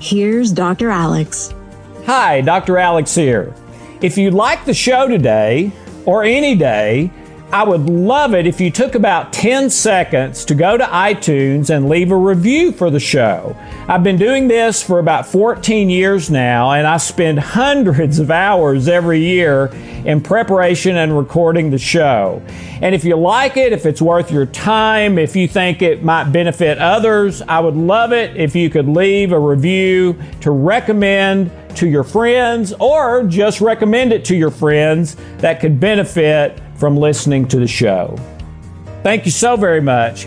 Here's Dr. Alex. Hi, Dr. Alex here. If you like the show today, or any day, I would love it if you took about 10 seconds to go to iTunes and leave a review for the show. I've been doing this for about 14 years now, and I spend hundreds of hours every year in preparation and recording the show. And if you like it, if it's worth your time, if you think it might benefit others, I would love it if you could leave a review to recommend to your friends or just recommend it to your friends that could benefit from listening to the show. Thank you so very much.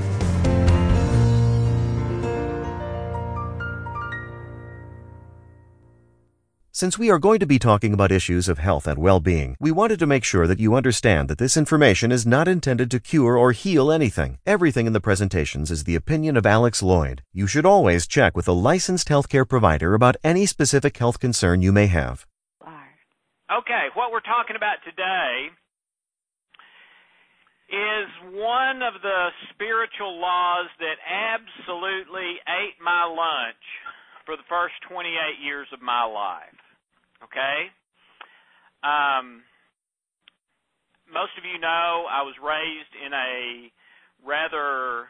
Since we are going to be talking about issues of health and well being, we wanted to make sure that you understand that this information is not intended to cure or heal anything. Everything in the presentations is the opinion of Alex Loyd. You should always check with a licensed healthcare provider about any specific health concern you may have. Okay, what we're talking about today is one of the spiritual laws that absolutely ate my lunch for the first 28 years of my life. Okay? Um, most of you know I was raised in a rather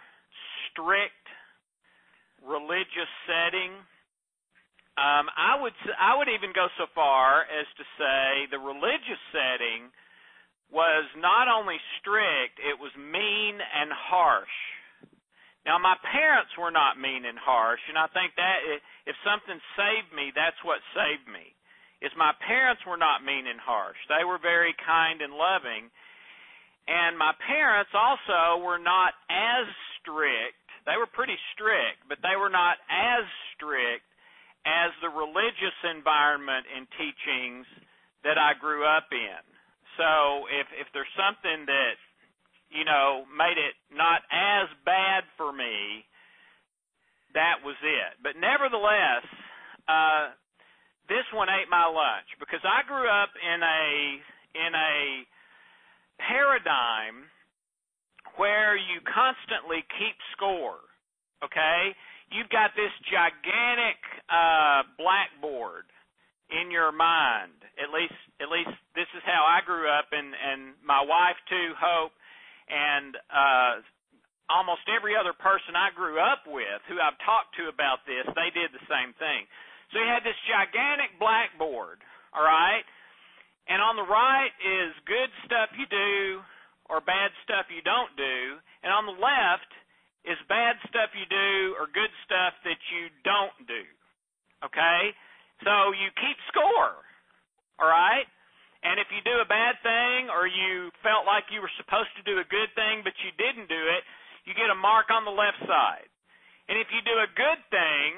strict religious setting. Um, I would I would even go so far as to say the religious setting was not only strict, it was mean and harsh. Now, my parents were not mean and harsh, and I think that if something saved me, that's what saved me. Is my parents were not mean and harsh. They were very kind and loving. And my parents also were not as strict. They were pretty strict, but they were not as strict as the religious environment and teachings that I grew up in. So if if there's something that you know made it not as bad for me, that was it. But nevertheless, uh, this one ate my lunch because I grew up in a in a paradigm where you constantly keep score. Okay, you've got this gigantic uh, blackboard in your mind. At least, at least this is how I grew up, and and my wife too, Hope, and uh, almost every other person I grew up with who I've talked to about this, they did the same thing. So you had this gigantic blackboard, all right, and on the right is good stuff you do or bad stuff you don't do, and on the left is bad stuff you do or good stuff that you don't do. Okay? So you keep score. All right? And if you do a bad thing or you felt like you were supposed to do a good thing but you didn't do it, you get a mark on the left side. And if you do a good thing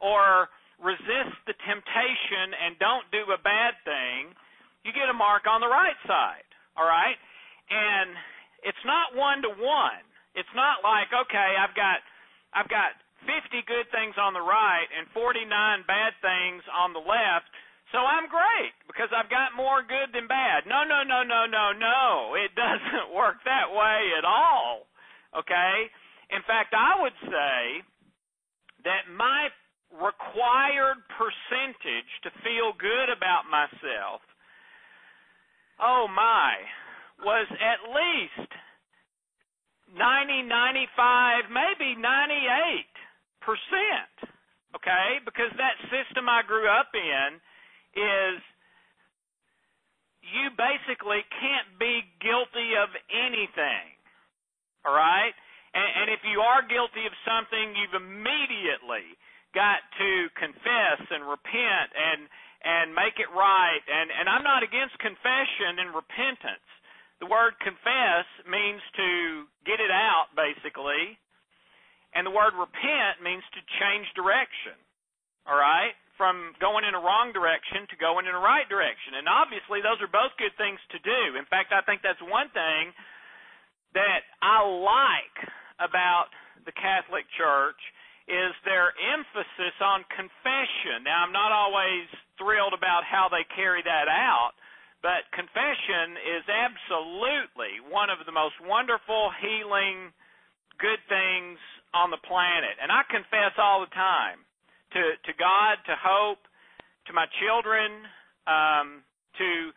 or resist the temptation and don't do a bad thing, you get a mark on the right side. All right? And it's not one to one. It's not like, okay, I've got I've got 50 good things on the right and 49 bad things on the left. So I'm great because I've got more good than bad. No, no, no, no, no, no. It doesn't work that way at all. Okay? In fact, I would say that my required percentage to feel good about myself, oh my, was at least 90, 95, maybe 98 percent. Percent okay, because that system I grew up in is you basically can't be guilty of anything. All right? And, and if you are guilty of something, you've immediately got to confess and repent and and make it right. And and I'm not against confession and repentance. The word confess means to get it out basically and the word repent means to change direction. all right, from going in a wrong direction to going in a right direction. And obviously, those are both good things to do. In fact, I think that's one thing that I like about the Catholic Church is their emphasis on confession. Now, I'm not always thrilled about how they carry that out, but confession is absolutely one of the most wonderful, healing, good things on the planet. And I confess all the time to, to God, to Hope, to my children, um, to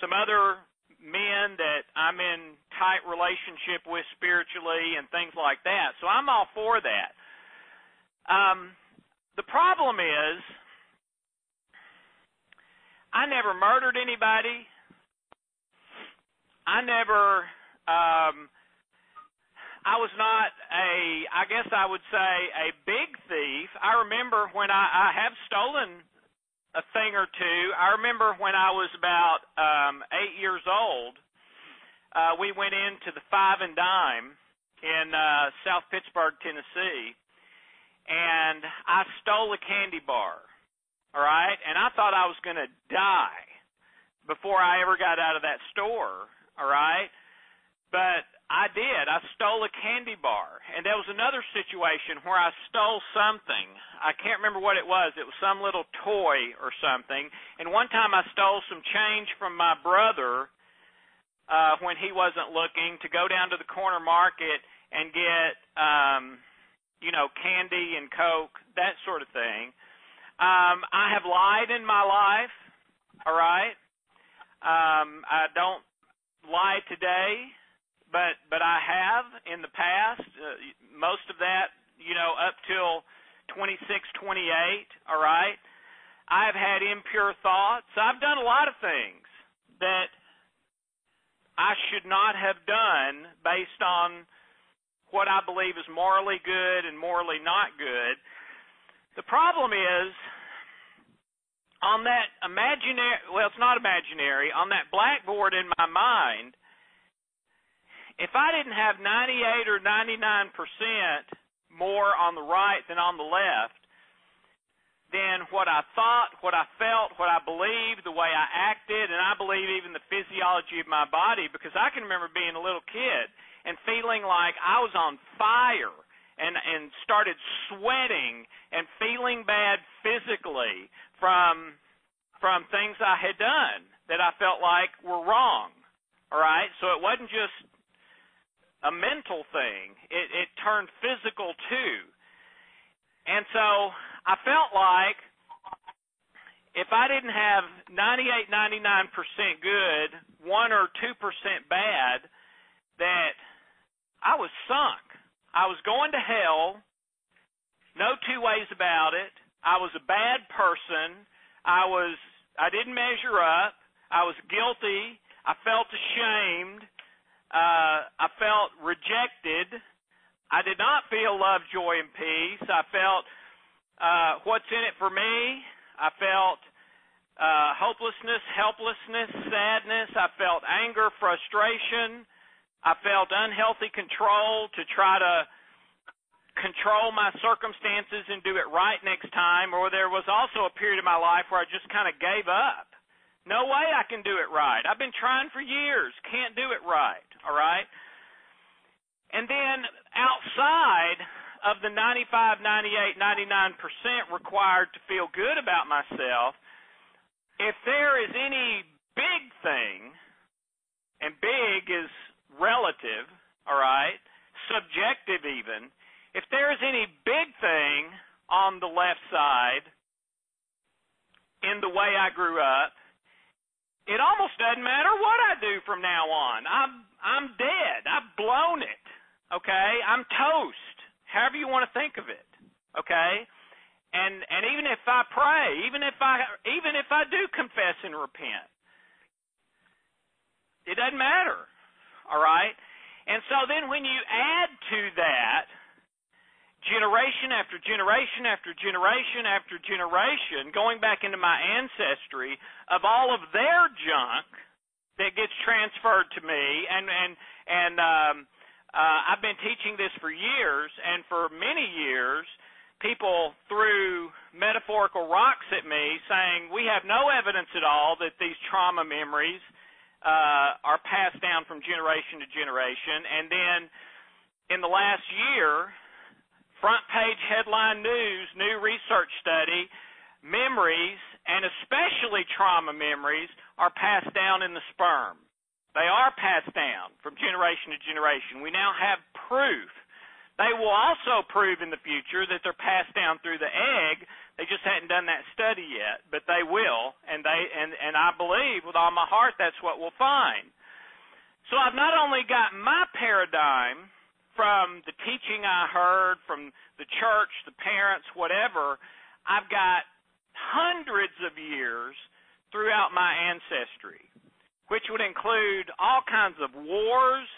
some other men that I'm in tight relationship with spiritually and things like that. So I'm all for that. Um, the problem is, I never murdered anybody. I never. Um, I was not a. I guess I would say a big thief. I remember when I, I have stolen a thing or two. I remember when I was about um, eight years old. Uh, we went into the Five and Dime in uh, South Pittsburg, Tennessee and I stole a candy bar. All right? And I thought I was going to die before I ever got out of that store. All right? But I did. I stole a candy bar. And there was another situation where I stole something. I can't remember what it was. It was some little toy or something. And one time I stole some change from my brother uh when he wasn't looking to go down to the corner market and get um you know, candy and Coke, that sort of thing. Um, I have lied in my life, all right? Um, I don't lie today, but but I have in the past. Uh, most of that, you know, up till 26, 28, all right? I've had impure thoughts. I've done a lot of things that I should not have done based on what I believe is morally good and morally not good. The problem is on that imaginary, well, it's not imaginary, on that blackboard in my mind, if I didn't have 98 or 99% more on the right than on the left, then what I thought, what I felt, what I believed, the way I acted, and I believe even the physiology of my body, because I can remember being a little kid and feeling like I was on fire and and started sweating and feeling bad physically from from things I had done that I felt like were wrong. All right? So it wasn't just a mental thing. It it turned physical too. And so I felt like if I didn't have 98 99% good, 1 or 2% bad, that I was sunk. I was going to hell. No two ways about it. I was a bad person. I was I didn't measure up. I was guilty. I felt ashamed. Uh, I felt rejected. I did not feel love, joy, and peace. I felt uh, what's in it for me. I felt uh, hopelessness, helplessness, sadness. I felt anger, frustration. I felt unhealthy control to try to control my circumstances and do it right next time, or there was also a period of my life where I just kind of gave up. No way I can do it right. I've been trying for years, can't do it right, all right? And then outside of the 95, 98, 99% required to feel good about myself, if there is any big thing, and big is relative, all right, subjective even, if there is any big thing on the left side in the way I grew up, it almost doesn't matter what I do from now on. I'm I'm dead. I've blown it. Okay? I'm toast. However you want to think of it. Okay? And and even if I pray, even if I even if I do confess and repent, it doesn't matter. All right? And so then when you add to that generation after generation after generation after generation, going back into my ancestry of all of their junk that gets transferred to me, and and and um, uh, I've been teaching this for years, and for many years, people threw metaphorical rocks at me saying, We have no evidence at all that these trauma memories uh, are passed down from generation to generation. And then in the last year, front page headline news, new research study, memories, and especially trauma memories, are passed down in the sperm. They are passed down from generation to generation. We now have proof they will also prove in the future that they're passed down through the egg. They just hadn't done that study yet, but they will, and they and and I believe with all my heart that's what we'll find. So I've not only got my paradigm from the teaching I heard from the church, the parents, whatever, I've got hundreds of years throughout my ancestry, which would include all kinds of wars,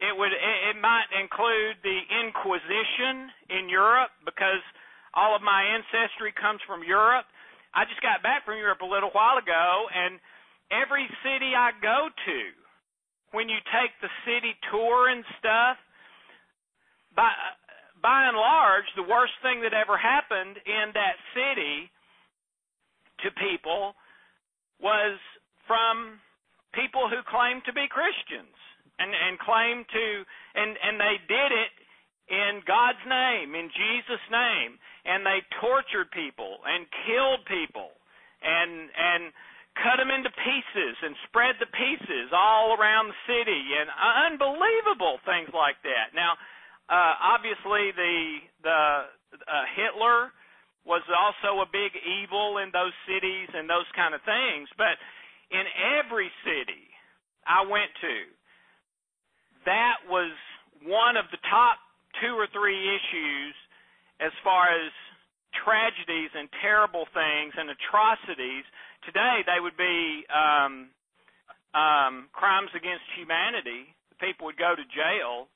it would it might include the Inquisition in Europe because all of my ancestry comes from Europe. I just got back from Europe a little while ago and every city I go to when you take the city tour and stuff by by and large the worst thing that ever happened in that city to people was from people who claimed to be Christians and and claim to and and they did it in God's name, in Jesus' name, and they tortured people and killed people and and cut them into pieces and spread the pieces all around the city and unbelievable things like that. Now, uh, obviously the the uh, Hitler was also a big evil in those cities and those kind of things, but in every city I went to, that was one of the top two or three issues as far as tragedies and terrible things and atrocities. Today, they would be um, um, crimes against humanity. People would go to jail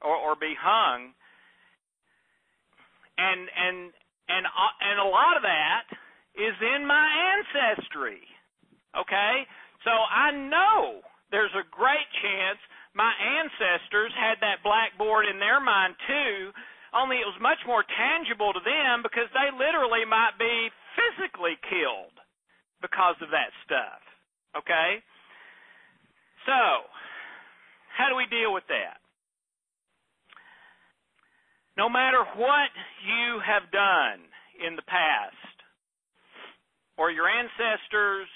or, or be hung, and and and uh, and a lot of that is in my ancestry. Okay, so I know there's a great chance my ancestors had that blackboard in their mind too, only it was much more tangible to them because they literally might be physically killed because of that stuff. Okay? So, how do we deal with that? No matter what you have done in the past, or your ancestors,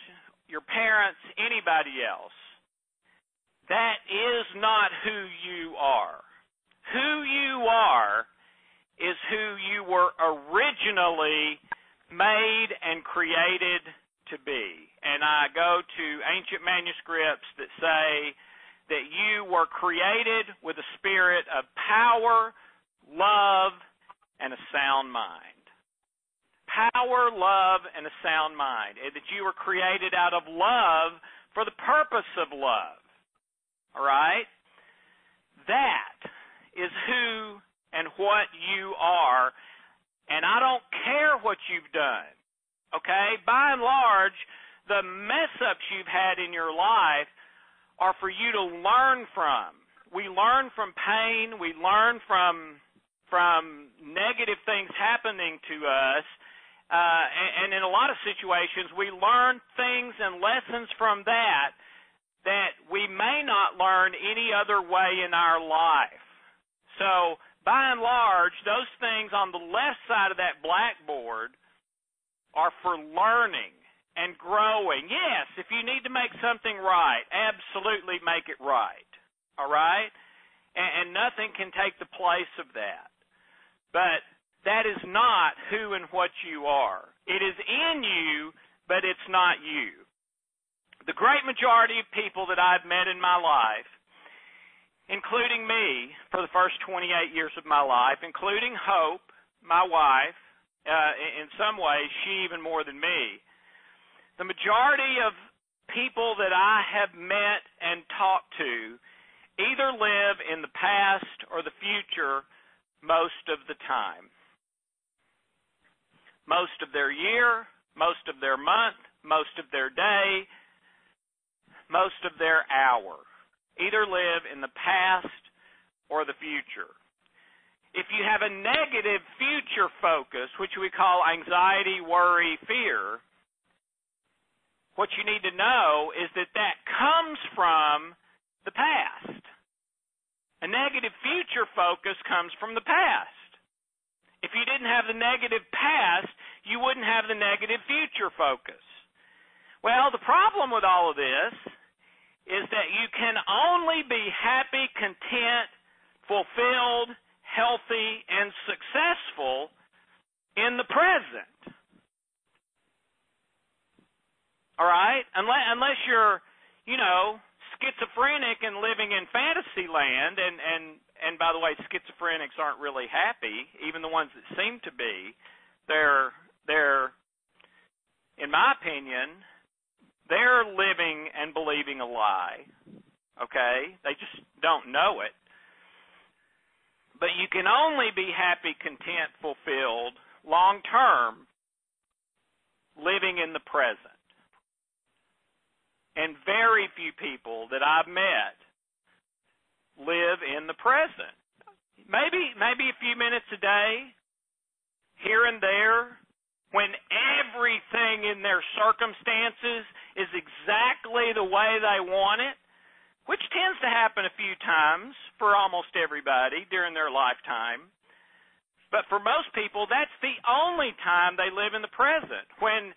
your parents, anybody else, that is not who you are. Who you are is who you were originally made and created to be. And I go to ancient manuscripts that say that you were created with a spirit of power, love, and a sound mind. Power, love, and a sound mind. That you were created out of love for the purpose of love. All right? That is who and what you are. And I don't care what you've done. Okay? By and large, the mess ups you've had in your life are for you to learn from. We learn from pain, we learn from from negative things happening to us. Uh, and, and in a lot of situations, we learn things and lessons from that that we may not learn any other way in our life. So, by and large, those things on the left side of that blackboard are for learning and growing. Yes, if you need to make something right, absolutely make it right. All right? And, and nothing can take the place of that. But that is not who and what you are. It is in you, but it's not you the great majority of people that I've met in my life, including me for the first 28 years of my life, including Hope, my wife, uh, in some ways, she even more than me, the majority of people that I have met and talked to either live in the past or the future most of the time. Most of their year, most of their month, most of their day, most of their hour, either live in the past or the future. if you have a negative future focus, which we call anxiety, worry, fear, what you need to know is that that comes from the past. A negative future focus comes from the past. If you didn't have the negative past, you wouldn't have the negative future focus. Well, the problem with all of this is that you can only be happy, content, fulfilled, healthy, and successful in the present. All right? Unless unless you're, you know, schizophrenic and living in fantasy land and and and by the way, schizophrenics aren't really happy, even the ones that seem to be. They're they're in my opinion, they're living and believing a lie. Okay? They just don't know it. But you can only be happy, content, fulfilled long term living in the present. And very few people that I've met live in the present. Maybe maybe a few minutes a day, here and there, when everything in their circumstances is exactly the way they want it, which tends to happen a few times for almost everybody during their lifetime. But for most people, that's the only time they live in the present. When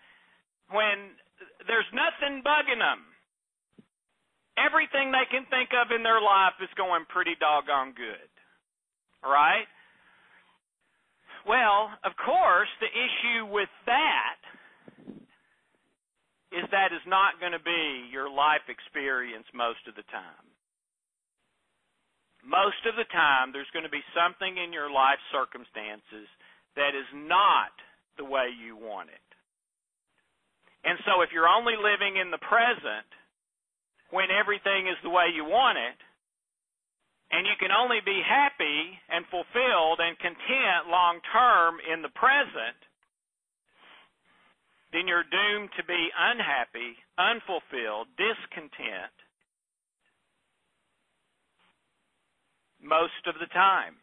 when there's nothing bugging them everything they can think of in their life is going pretty doggone good. Right? Well, of course, the issue with that is that is not going to be your life experience most of the time. Most of the time, there's going to be something in your life circumstances that is not the way you want it. And so, if you're only living in the present, when everything is the way you want it, and you can only be happy and fulfilled and content long term in the present, then you're doomed to be unhappy, unfulfilled, discontent most of the time.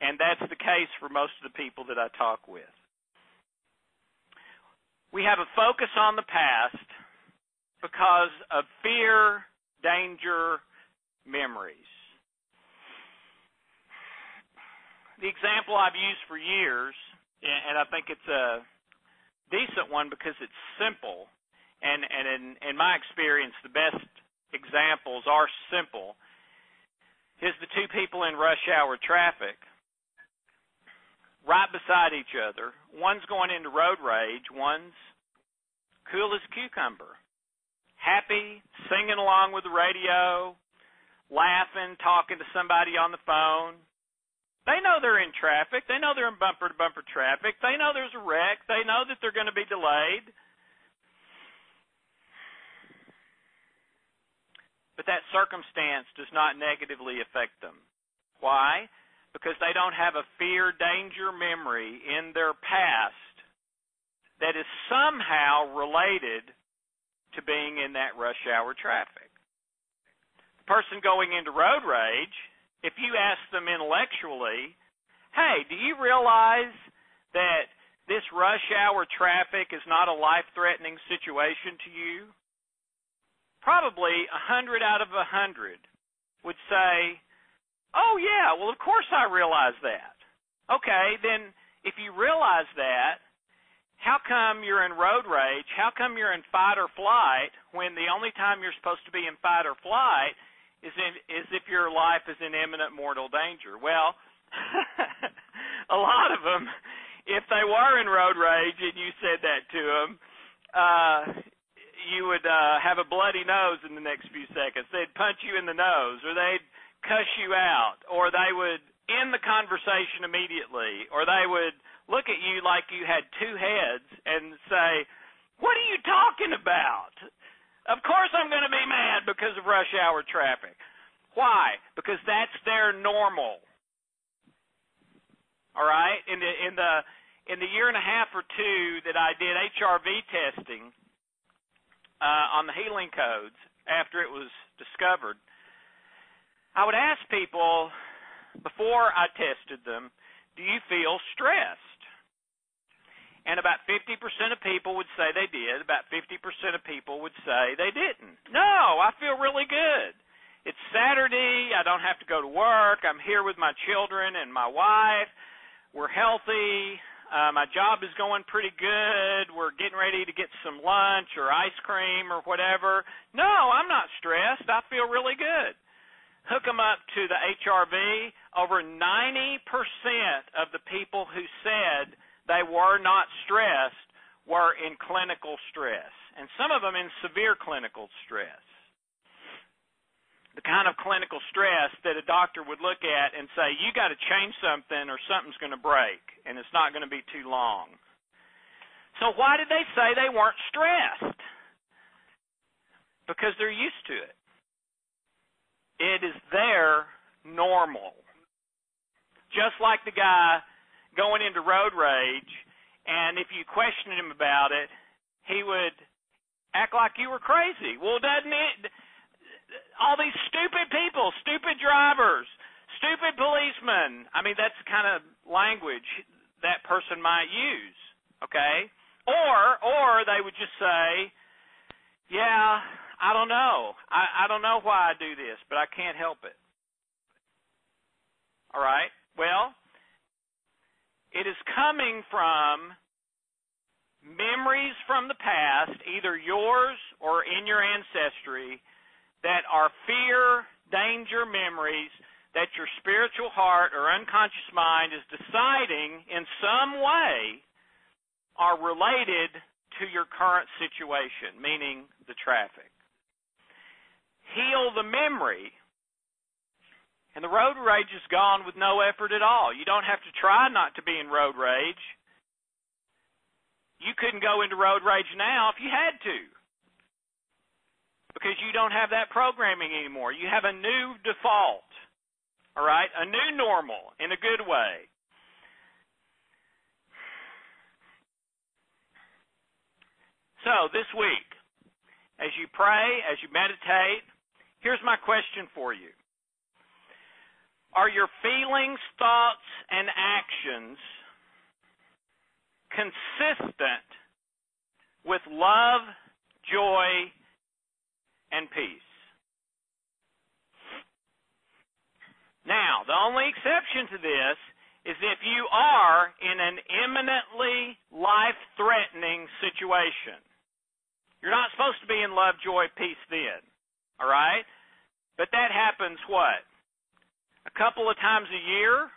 And that's the case for most of the people that I talk with. We have a focus on the past because of fear, danger, memories. The example I've used for years, and I think it's a decent one because it's simple, and, and in, in my experience, the best examples are simple, is the two people in rush hour traffic right beside each other. One's going into road rage, one's cool as cucumber happy, singing along with the radio, laughing, talking to somebody on the phone. They know they're in traffic. They know they're in bumper to bumper traffic. They know there's a wreck. They know that they're going to be delayed. But that circumstance does not negatively affect them. Why? Because they don't have a fear danger memory in their past that is somehow related to being in that rush hour traffic. The person going into road rage, if you ask them intellectually, hey, do you realize that this rush hour traffic is not a life threatening situation to you? Probably a hundred out of a hundred would say, Oh yeah, well of course I realize that. Okay, then if you realize that, how come you're in road rage? How come you're in fight or flight when the only time you're supposed to be in fight or flight is in, is if your life is in imminent mortal danger? Well, a lot of them, if they were in road rage and you said that to them, uh, you would uh, have a bloody nose in the next few seconds. They'd punch you in the nose, or they'd cuss you out, or they would end the conversation immediately, or they would look at you like you had two heads and say, What are you talking about? Of course I'm going to be mad because of rush hour traffic. Why? Because that's their normal. All right? In the in the in the year and a half or two that I did HRV testing uh, on the healing codes after it was discovered, I would ask people, before I tested them, do you feel stressed? And about 50% of people would say they did. About 50% of people would say they didn't. No, I feel really good. It's Saturday. I don't have to go to work. I'm here with my children and my wife. We're healthy. Uh, my job is going pretty good. We're getting ready to get some lunch or ice cream or whatever. No, I'm not stressed. I feel really good. Hook them up to the HRV. Over 90% of the people who said they were not stressed were in clinical stress, and some of them in severe clinical stress. The kind of clinical stress that a doctor would look at and say, you got to change something or something's going to break, and it's not going to be too long. So, why did they say they weren't stressed? Because they're used to it. It is their normal. Just like the guy going into road rage, and if you questioned him about it, he would act like you were crazy. Well, doesn't it? All these stupid people, stupid drivers, stupid policemen. I mean, that's the kind of language that person might use. Okay, or or they would just say, "Yeah, I don't know. I, I don't know why I do this, but I can't help it." All right. Well, it is coming from memories from the past, either yours or in your ancestry, that are fear, danger memories that your spiritual heart or unconscious mind is deciding in some way are related to your current situation, meaning the traffic. Heal the memory and the road rage is gone with no effort at all. You don't have to try not to be in road rage. You couldn't go into road rage now if you had to. Because you don't have that programming anymore. You have a new default. All right? A new normal in a good way. So, this week, as you pray, as you meditate, here's my question for you. Are your feelings, thoughts, and actions consistent with love, joy, and peace? Now, the only exception to this is if you are in an imminently life threatening situation. You're not supposed to be in love, joy, peace then. All right? But that happens what? A couple of times a year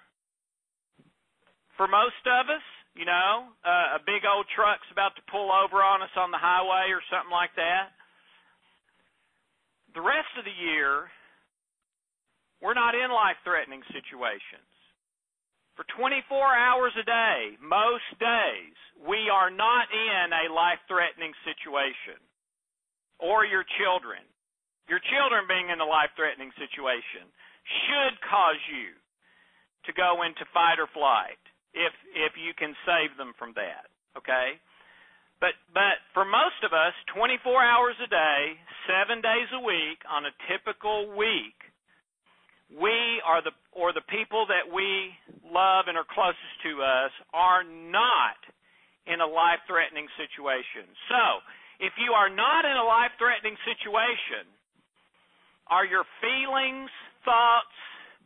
for most of us. You know, uh, a big old truck's about to pull over on us on the highway or something like that. The rest of the year, we're not in life threatening situations. For 24 hours a day, most days, we are not in a life threatening situation. Or your children. Your children being in a life threatening situation should cause you to go into fight or flight if if you can save them from that. Okay? But but for most of us, 24 hours a day, 7 days a week on a typical week, we are the or the people that we love and are closest to us are not in a life-threatening situation. So, if you are not in a life-threatening situation, are your feelings, thoughts,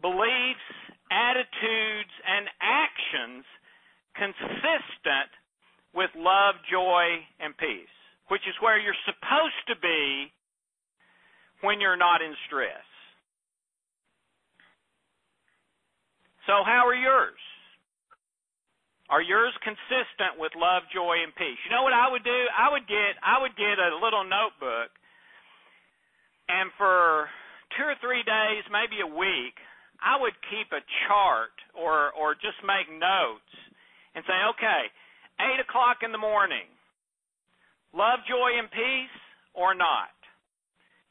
beliefs, attitudes, and actions consistent with love, joy, and peace, which is where you're supposed to be when you're not in stress. So, how are yours? Are yours consistent with love, joy, and peace? You know what I would do? I would get I would get a little notebook, and for two or three days, maybe a week, I would keep a chart or or just make notes and say, okay, eight o'clock in the morning, love, joy, and peace or not.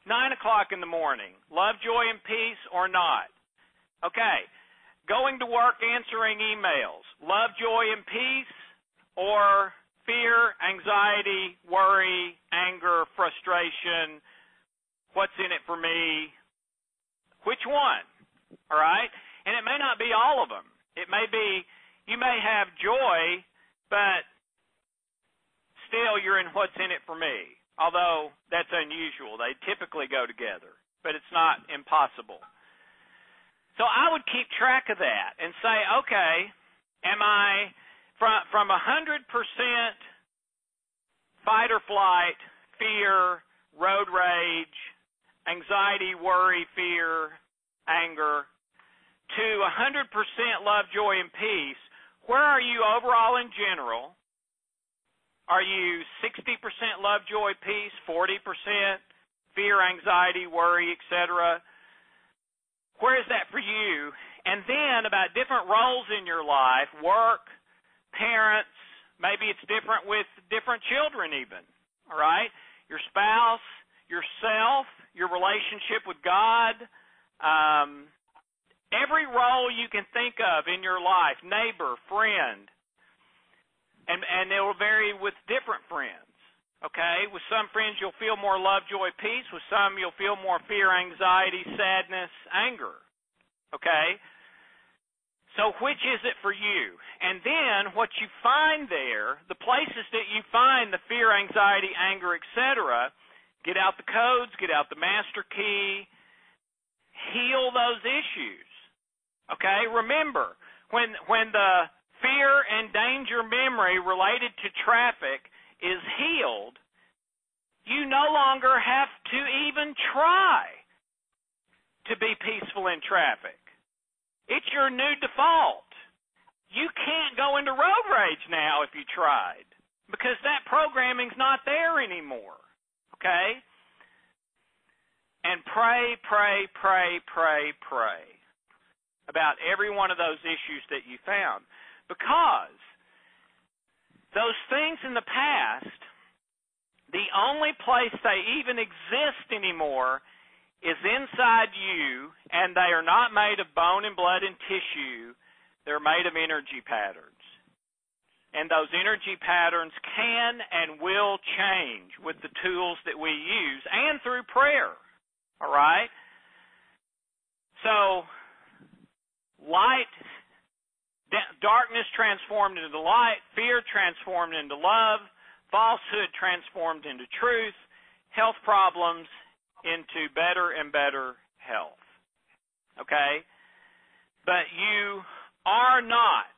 Nine o'clock in the morning, love, joy, and peace or not. Okay, going to work, answering emails, love, joy, and peace or fear, anxiety, worry, anger, frustration, what's in it for me, which one? All right? And it may not be all of them. It may be you may have joy, but still you're in what's in it for me. Although that's unusual. They typically go together, but it's not impossible. So I would keep track of that and say, okay, am I from from a hundred percent fight or flight, fear, road rage, anxiety, worry, fear, anger, to hundred percent love, joy, and peace, where are you overall in general? Are you 60% love, joy, peace, 40% fear, anxiety, worry, etc.? Where is that for you? And then about different roles in your life, work, parents, maybe it's different with different children even. All right? Your spouse, yourself, your relationship with God, um, every role you can think of in your life, neighbor, friend, and and it will vary with different friends. Okay, with some friends you'll feel more love, joy, peace. With some you'll feel more fear, anxiety, sadness, anger. Okay? So which is it for you? And then what you find there, the places that you find the fear, anxiety, anger, etc., get out the codes, get out the master key, heal those issues. Okay? Remember, when when the fear and danger memory related to traffic is healed, you no longer have to even try to be peaceful in traffic. It's your new default. You can't go into road rage now if you tried because that programming's not there anymore. Okay? And pray, pray, pray, pray, pray about every one of those issues that you found because those things in the past, the only place they even exist anymore is inside you, and they are not made of bone and blood and tissue. They're made of energy patterns. And those energy patterns can and will change with the tools that we use and through prayer. All right? So, light darkness transformed into light, fear transformed into love, falsehood transformed into truth, health problems into better and better health. Okay? But you are not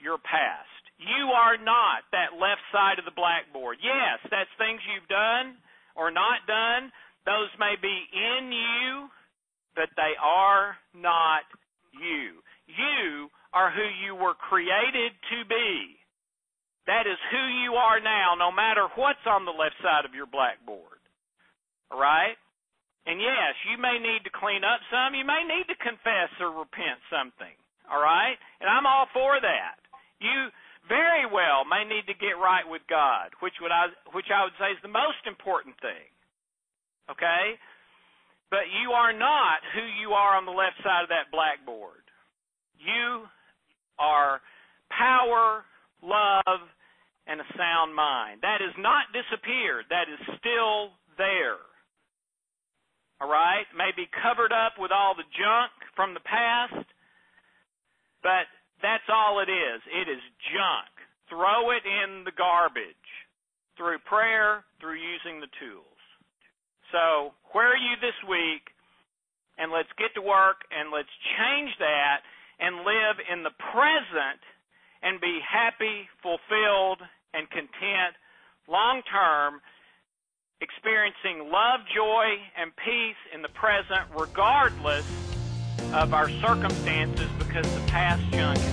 your past. You are not that left side of the blackboard. Yes, that's things you've done or not done. Those may be in you, but they are not you. You are who you were created to be. That is who you are now, no matter what's on the left side of your blackboard. All right? And yes, you may need to clean up some. You may need to confess or repent something. All right? And I'm all for that. You very well may need to get right with God, which would I which I would say is the most important thing. Okay? But you are not who you are on the left side of that blackboard. You are power, love, and a sound mind. That has not disappeared. That is still there. All right? Maybe covered up with all the junk from the past, but that's all it is. It is junk. Throw it in the garbage through prayer, through using the tools. So, where are you this week? And let's get to work and let's change that and live in the present and be happy, fulfilled, and content long term, experiencing love, joy, and peace in the present, regardless of our circumstances, because the past junk